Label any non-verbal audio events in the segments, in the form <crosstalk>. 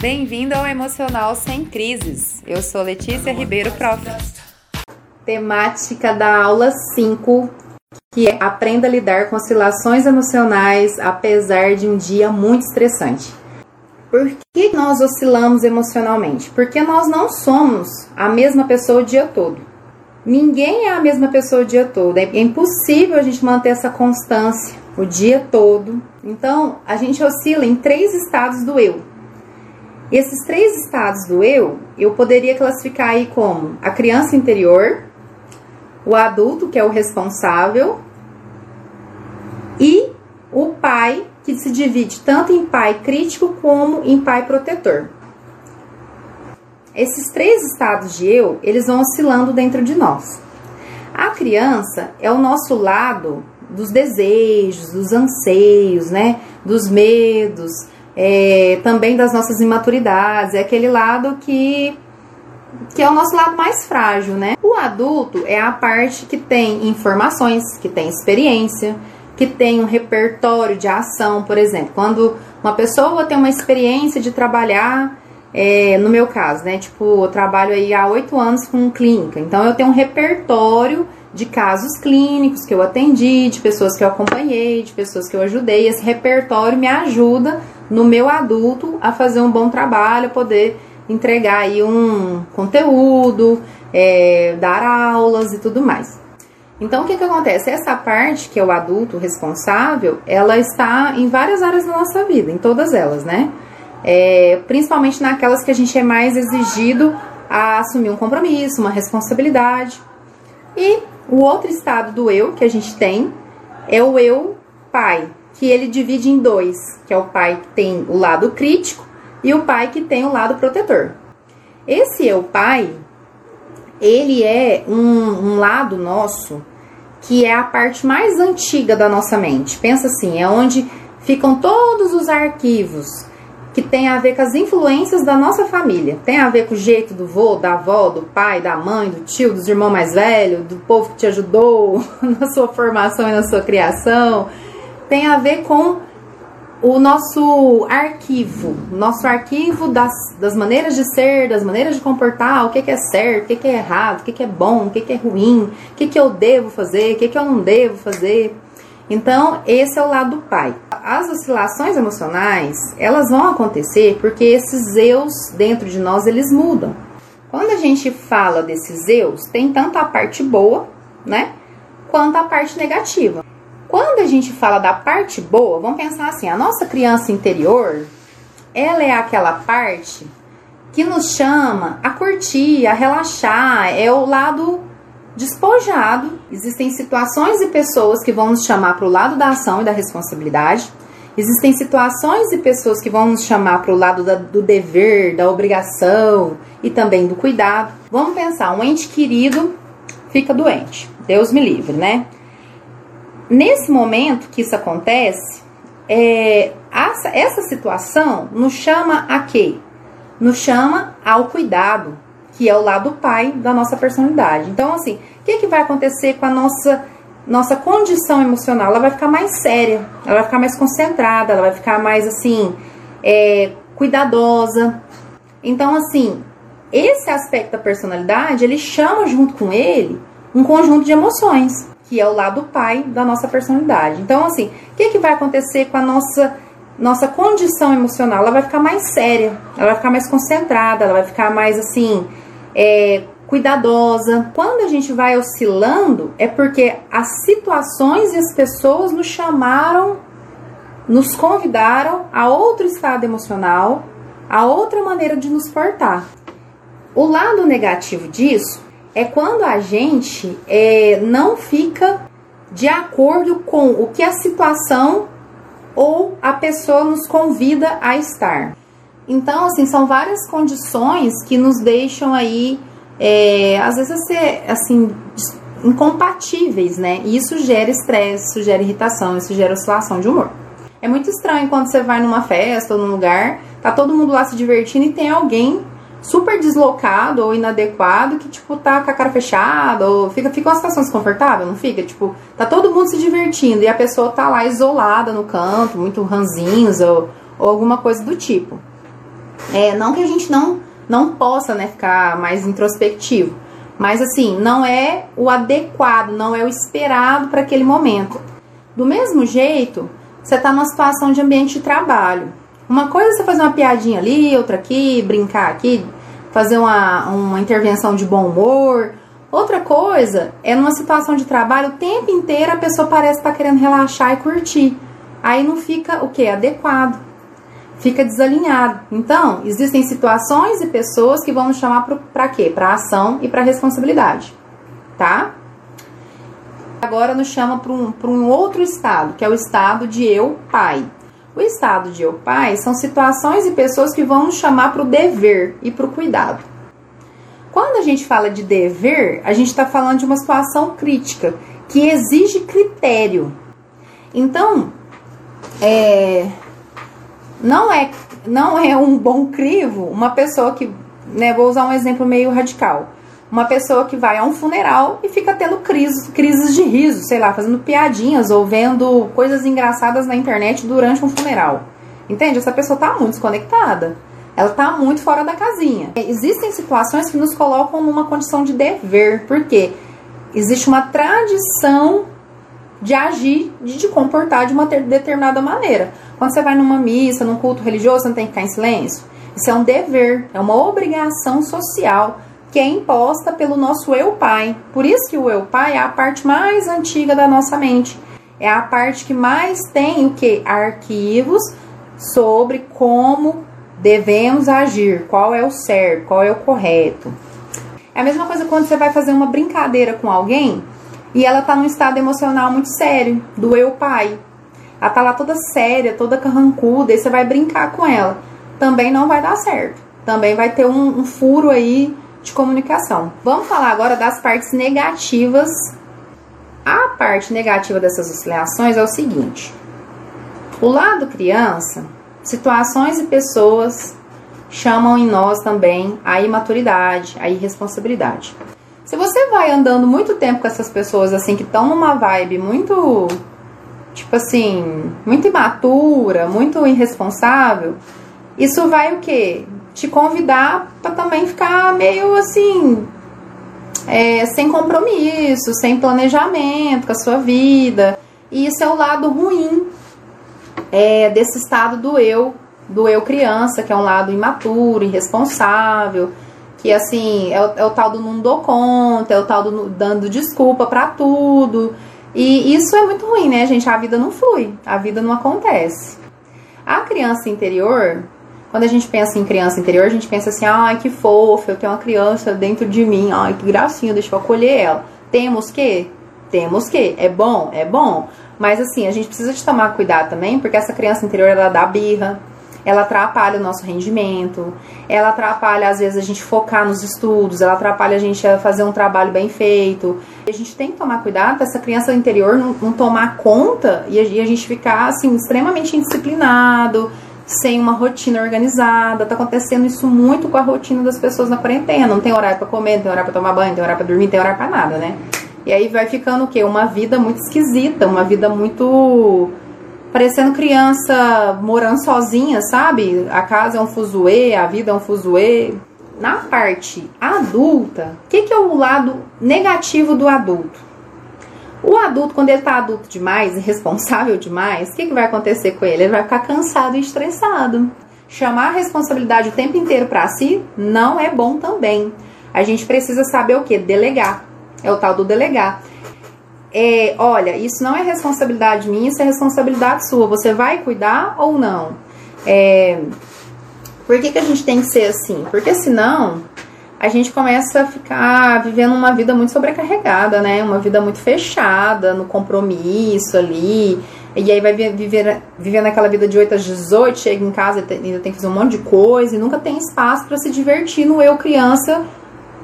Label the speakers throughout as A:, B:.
A: Bem-vindo ao Emocional Sem Crises. Eu sou Letícia Ribeiro, prof. Temática da aula 5, que é Aprenda a lidar com oscilações emocionais apesar de um dia muito estressante. Por que nós oscilamos emocionalmente? Porque nós não somos a mesma pessoa o dia todo. Ninguém é a mesma pessoa o dia todo. É impossível a gente manter essa constância o dia todo. Então, a gente oscila em três estados do eu. Esses três estados do eu, eu poderia classificar aí como a criança interior, o adulto, que é o responsável, e o pai, que se divide tanto em pai crítico como em pai protetor. Esses três estados de eu, eles vão oscilando dentro de nós. A criança é o nosso lado dos desejos, dos anseios, né? Dos medos, é, também das nossas imaturidades, é aquele lado que que é o nosso lado mais frágil, né? O adulto é a parte que tem informações, que tem experiência, que tem um repertório de ação, por exemplo, quando uma pessoa tem uma experiência de trabalhar, é, no meu caso, né? Tipo, eu trabalho aí há oito anos com clínica, então eu tenho um repertório de casos clínicos que eu atendi, de pessoas que eu acompanhei, de pessoas que eu ajudei. Esse repertório me ajuda no meu adulto a fazer um bom trabalho, poder entregar aí um conteúdo, é, dar aulas e tudo mais. Então, o que, que acontece? Essa parte, que é o adulto responsável, ela está em várias áreas da nossa vida, em todas elas, né? É, principalmente naquelas que a gente é mais exigido a assumir um compromisso, uma responsabilidade. E o outro estado do eu que a gente tem é o eu pai, que ele divide em dois, que é o pai que tem o lado crítico e o pai que tem o lado protetor. Esse eu pai, ele é um, um lado nosso que é a parte mais antiga da nossa mente. Pensa assim, é onde ficam todos os arquivos que tem a ver com as influências da nossa família. Tem a ver com o jeito do vô, da avó, do pai, da mãe, do tio, dos irmãos mais velhos, do povo que te ajudou <laughs> na sua formação e na sua criação tem a ver com o nosso arquivo, nosso arquivo das, das maneiras de ser, das maneiras de comportar, o que, que é certo, o que, que é errado, o que, que é bom, o que, que é ruim, o que, que eu devo fazer, o que, que eu não devo fazer. Então, esse é o lado do pai. As oscilações emocionais, elas vão acontecer porque esses eus dentro de nós, eles mudam. Quando a gente fala desses eus, tem tanto a parte boa, né, quanto a parte negativa. Quando a gente fala da parte boa, vamos pensar assim: a nossa criança interior, ela é aquela parte que nos chama a curtir, a relaxar, é o lado despojado. Existem situações e pessoas que vão nos chamar para o lado da ação e da responsabilidade. Existem situações e pessoas que vão nos chamar para o lado da, do dever, da obrigação e também do cuidado. Vamos pensar: um ente querido fica doente. Deus me livre, né? Nesse momento que isso acontece, é, essa, situação nos chama a quê? Nos chama ao cuidado, que é o lado pai da nossa personalidade. Então, assim, o que, que vai acontecer com a nossa, nossa condição emocional? Ela vai ficar mais séria, ela vai ficar mais concentrada, ela vai ficar mais, assim, é, cuidadosa. Então, assim, esse aspecto da personalidade, ele chama junto com ele um conjunto de emoções que é o lado pai da nossa personalidade. Então, assim, o que, que vai acontecer com a nossa nossa condição emocional? Ela vai ficar mais séria, ela vai ficar mais concentrada, ela vai ficar mais assim, é, cuidadosa. Quando a gente vai oscilando, é porque as situações e as pessoas nos chamaram, nos convidaram a outro estado emocional, a outra maneira de nos portar. O lado negativo disso é quando a gente é, não fica de acordo com o que a situação ou a pessoa nos convida a estar. Então, assim, são várias condições que nos deixam aí, é, às vezes, assim, incompatíveis, né? E isso gera estresse, isso gera irritação, isso gera oscilação de humor. É muito estranho quando você vai numa festa ou num lugar, tá todo mundo lá se divertindo e tem alguém super deslocado ou inadequado que, tipo, tá com a cara fechada, ou fica, fica uma situação desconfortável, não fica? Tipo, tá todo mundo se divertindo e a pessoa tá lá isolada no canto, muito ranzinhos ou, ou alguma coisa do tipo. É, não que a gente não, não possa né, ficar mais introspectivo, mas assim, não é o adequado, não é o esperado para aquele momento. Do mesmo jeito, você está numa situação de ambiente de trabalho. Uma coisa é você fazer uma piadinha ali, outra aqui, brincar aqui, fazer uma, uma intervenção de bom humor. Outra coisa é numa situação de trabalho, o tempo inteiro a pessoa parece estar tá querendo relaxar e curtir. Aí não fica o que? Adequado. Fica desalinhado. Então, existem situações e pessoas que vão nos chamar para quê? Para ação e para responsabilidade. Tá? Agora nos chama para um, um outro estado, que é o estado de eu, pai. O estado de eu, pai são situações e pessoas que vão nos chamar para o dever e para o cuidado. Quando a gente fala de dever, a gente está falando de uma situação crítica que exige critério. Então, é, não é não é um bom crivo uma pessoa que, né, vou usar um exemplo meio radical uma pessoa que vai a um funeral e fica tendo crises, crises de riso, sei lá, fazendo piadinhas ou vendo coisas engraçadas na internet durante um funeral. Entende? Essa pessoa está muito desconectada. Ela está muito fora da casinha. Existem situações que nos colocam numa condição de dever, porque existe uma tradição de agir, de, de comportar de uma determinada maneira. Quando você vai numa missa, num culto religioso, você não tem que ficar em silêncio. Isso é um dever, é uma obrigação social que é imposta pelo nosso eu pai. Por isso que o eu pai é a parte mais antiga da nossa mente. É a parte que mais tem o que? Arquivos sobre como devemos agir, qual é o certo, qual é o correto. É a mesma coisa quando você vai fazer uma brincadeira com alguém e ela tá num estado emocional muito sério, do eu pai. Ela tá lá toda séria, toda carrancuda, e você vai brincar com ela. Também não vai dar certo. Também vai ter um, um furo aí de comunicação. Vamos falar agora das partes negativas. A parte negativa dessas oscilações é o seguinte: o lado criança, situações e pessoas chamam em nós também a imaturidade, a irresponsabilidade. Se você vai andando muito tempo com essas pessoas assim que estão numa vibe muito tipo assim, muito imatura, muito irresponsável, isso vai o quê? Te convidar para também ficar meio assim, é, sem compromisso, sem planejamento com a sua vida. E isso é o lado ruim é, desse estado do eu, do eu criança, que é um lado imaturo, irresponsável, que assim, é o, é o tal do não dou conta, é o tal do dando desculpa para tudo. E isso é muito ruim, né, gente? A vida não flui, a vida não acontece. A criança interior, quando a gente pensa em criança interior, a gente pensa assim, ai que fofo, eu tenho uma criança dentro de mim, ai que gracinha, deixa eu acolher ela. Temos que? Temos que. É bom? É bom. Mas assim, a gente precisa de tomar cuidado também, porque essa criança interior, ela dá birra, ela atrapalha o nosso rendimento, ela atrapalha às vezes a gente focar nos estudos, ela atrapalha a gente a fazer um trabalho bem feito. A gente tem que tomar cuidado para essa criança interior não, não tomar conta e a, e a gente ficar assim extremamente indisciplinado, sem uma rotina organizada. Tá acontecendo isso muito com a rotina das pessoas na quarentena. Não tem horário para comer, não tem horário para tomar banho, não tem horário para dormir, não tem horário para nada, né? E aí vai ficando o quê? Uma vida muito esquisita, uma vida muito parecendo criança morando sozinha, sabe? A casa é um fuzuê, a vida é um fuzuê. Na parte adulta, o que, que é o lado negativo do adulto? O adulto, quando ele está adulto demais, irresponsável demais, o que, que vai acontecer com ele? Ele vai ficar cansado e estressado. Chamar a responsabilidade o tempo inteiro para si não é bom também. A gente precisa saber o que? Delegar. É o tal do delegar. É, olha, isso não é responsabilidade minha, isso é responsabilidade sua. Você vai cuidar ou não? É, por que, que a gente tem que ser assim? Porque senão a gente começa a ficar vivendo uma vida muito sobrecarregada, né? Uma vida muito fechada no compromisso ali. E aí vai viver, vivendo aquela vida de 8 às 18, chega em casa e ainda tem que fazer um monte de coisa e nunca tem espaço para se divertir no eu criança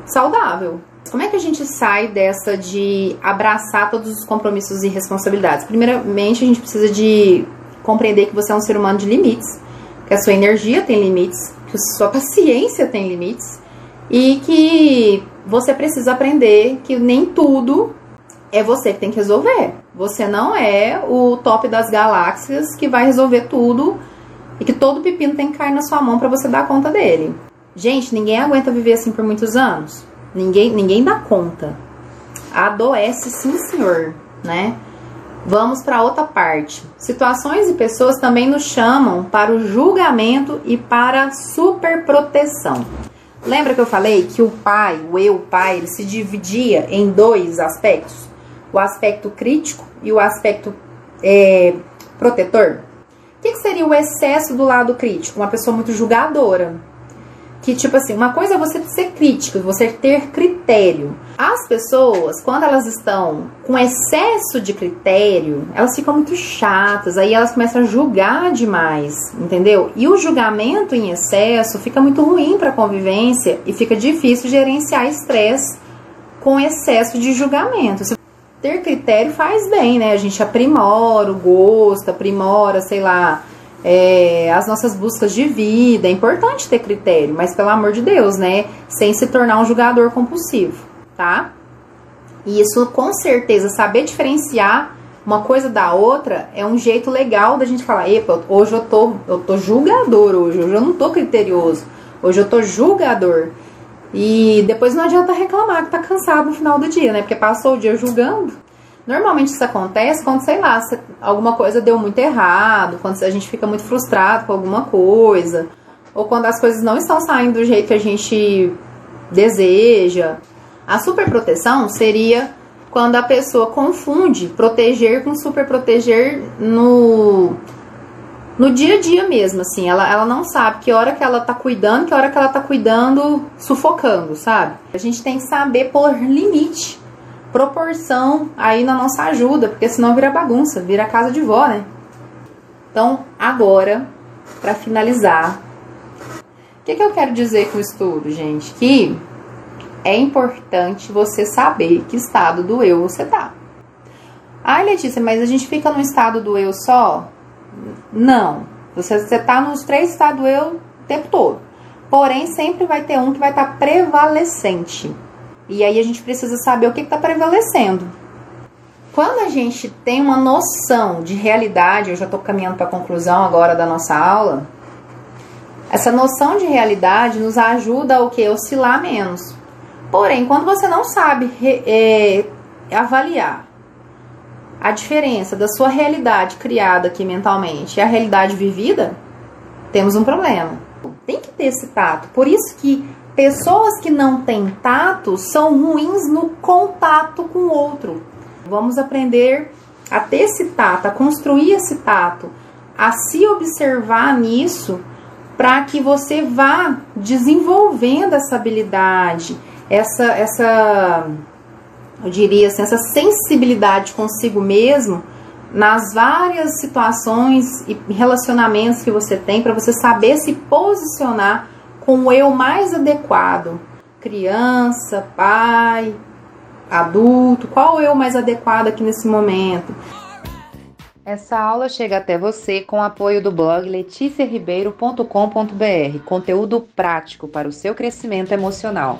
A: saudável. Como é que a gente sai dessa de abraçar todos os compromissos e responsabilidades? Primeiramente, a gente precisa de compreender que você é um ser humano de limites, que a sua energia tem limites, que a sua paciência tem limites e que você precisa aprender que nem tudo é você que tem que resolver. Você não é o top das galáxias que vai resolver tudo e que todo pepino tem que cair na sua mão para você dar conta dele. Gente, ninguém aguenta viver assim por muitos anos. Ninguém, ninguém dá conta. Adoece sim, senhor, né? Vamos para outra parte. Situações e pessoas também nos chamam para o julgamento e para a superproteção. Lembra que eu falei que o pai, o eu pai, ele se dividia em dois aspectos? O aspecto crítico e o aspecto é, protetor? O que, que seria o excesso do lado crítico? Uma pessoa muito julgadora que, tipo assim, uma coisa é você ser crítico, você ter critério. As pessoas, quando elas estão com excesso de critério, elas ficam muito chatas, aí elas começam a julgar demais, entendeu? E o julgamento em excesso fica muito ruim para a convivência e fica difícil gerenciar estresse com excesso de julgamento. Ter critério faz bem, né? A gente aprimora o gosto, aprimora, sei lá, é, as nossas buscas de vida. É importante ter critério, mas pelo amor de Deus, né? Sem se tornar um julgador compulsivo, tá? E isso, com certeza, saber diferenciar uma coisa da outra é um jeito legal da gente falar, epa, hoje eu tô, eu tô julgador hoje, hoje eu não tô criterioso, hoje eu tô julgador. E depois não adianta reclamar que tá cansado no final do dia, né? Porque passou o dia julgando. Normalmente isso acontece quando, sei lá, alguma coisa deu muito errado, quando a gente fica muito frustrado com alguma coisa, ou quando as coisas não estão saindo do jeito que a gente deseja. A superproteção seria quando a pessoa confunde proteger com superproteger no no dia a dia mesmo, assim, ela, ela não sabe que hora que ela tá cuidando, que hora que ela tá cuidando sufocando, sabe? A gente tem que saber pôr limite proporção aí na nossa ajuda, porque senão vira bagunça, vira casa de vó, né? Então, agora, para finalizar, o que, que eu quero dizer com o estudo, gente? Que é importante você saber que estado do eu você tá. Ai, Letícia, mas a gente fica no estado do eu só? Não. Você, você tá nos três estados do eu o tempo todo. Porém, sempre vai ter um que vai estar tá prevalecente. E aí a gente precisa saber o que está prevalecendo. Quando a gente tem uma noção de realidade, eu já estou caminhando para a conclusão agora da nossa aula, essa noção de realidade nos ajuda o que? Oscilar menos. Porém, quando você não sabe é, avaliar a diferença da sua realidade criada aqui mentalmente e a realidade vivida, temos um problema. Ter esse tato. Por isso que Pessoas que não têm tato são ruins no contato com o outro. Vamos aprender a ter esse tato, a construir esse tato, a se observar nisso para que você vá desenvolvendo essa habilidade, essa, essa, eu diria assim, essa sensibilidade consigo mesmo nas várias situações e relacionamentos que você tem para você saber se posicionar com o eu mais adequado. Criança, pai, adulto, qual o eu mais adequado aqui nesse momento?
B: Essa aula chega até você com o apoio do blog leticiaribeiro.com.br, conteúdo prático para o seu crescimento emocional.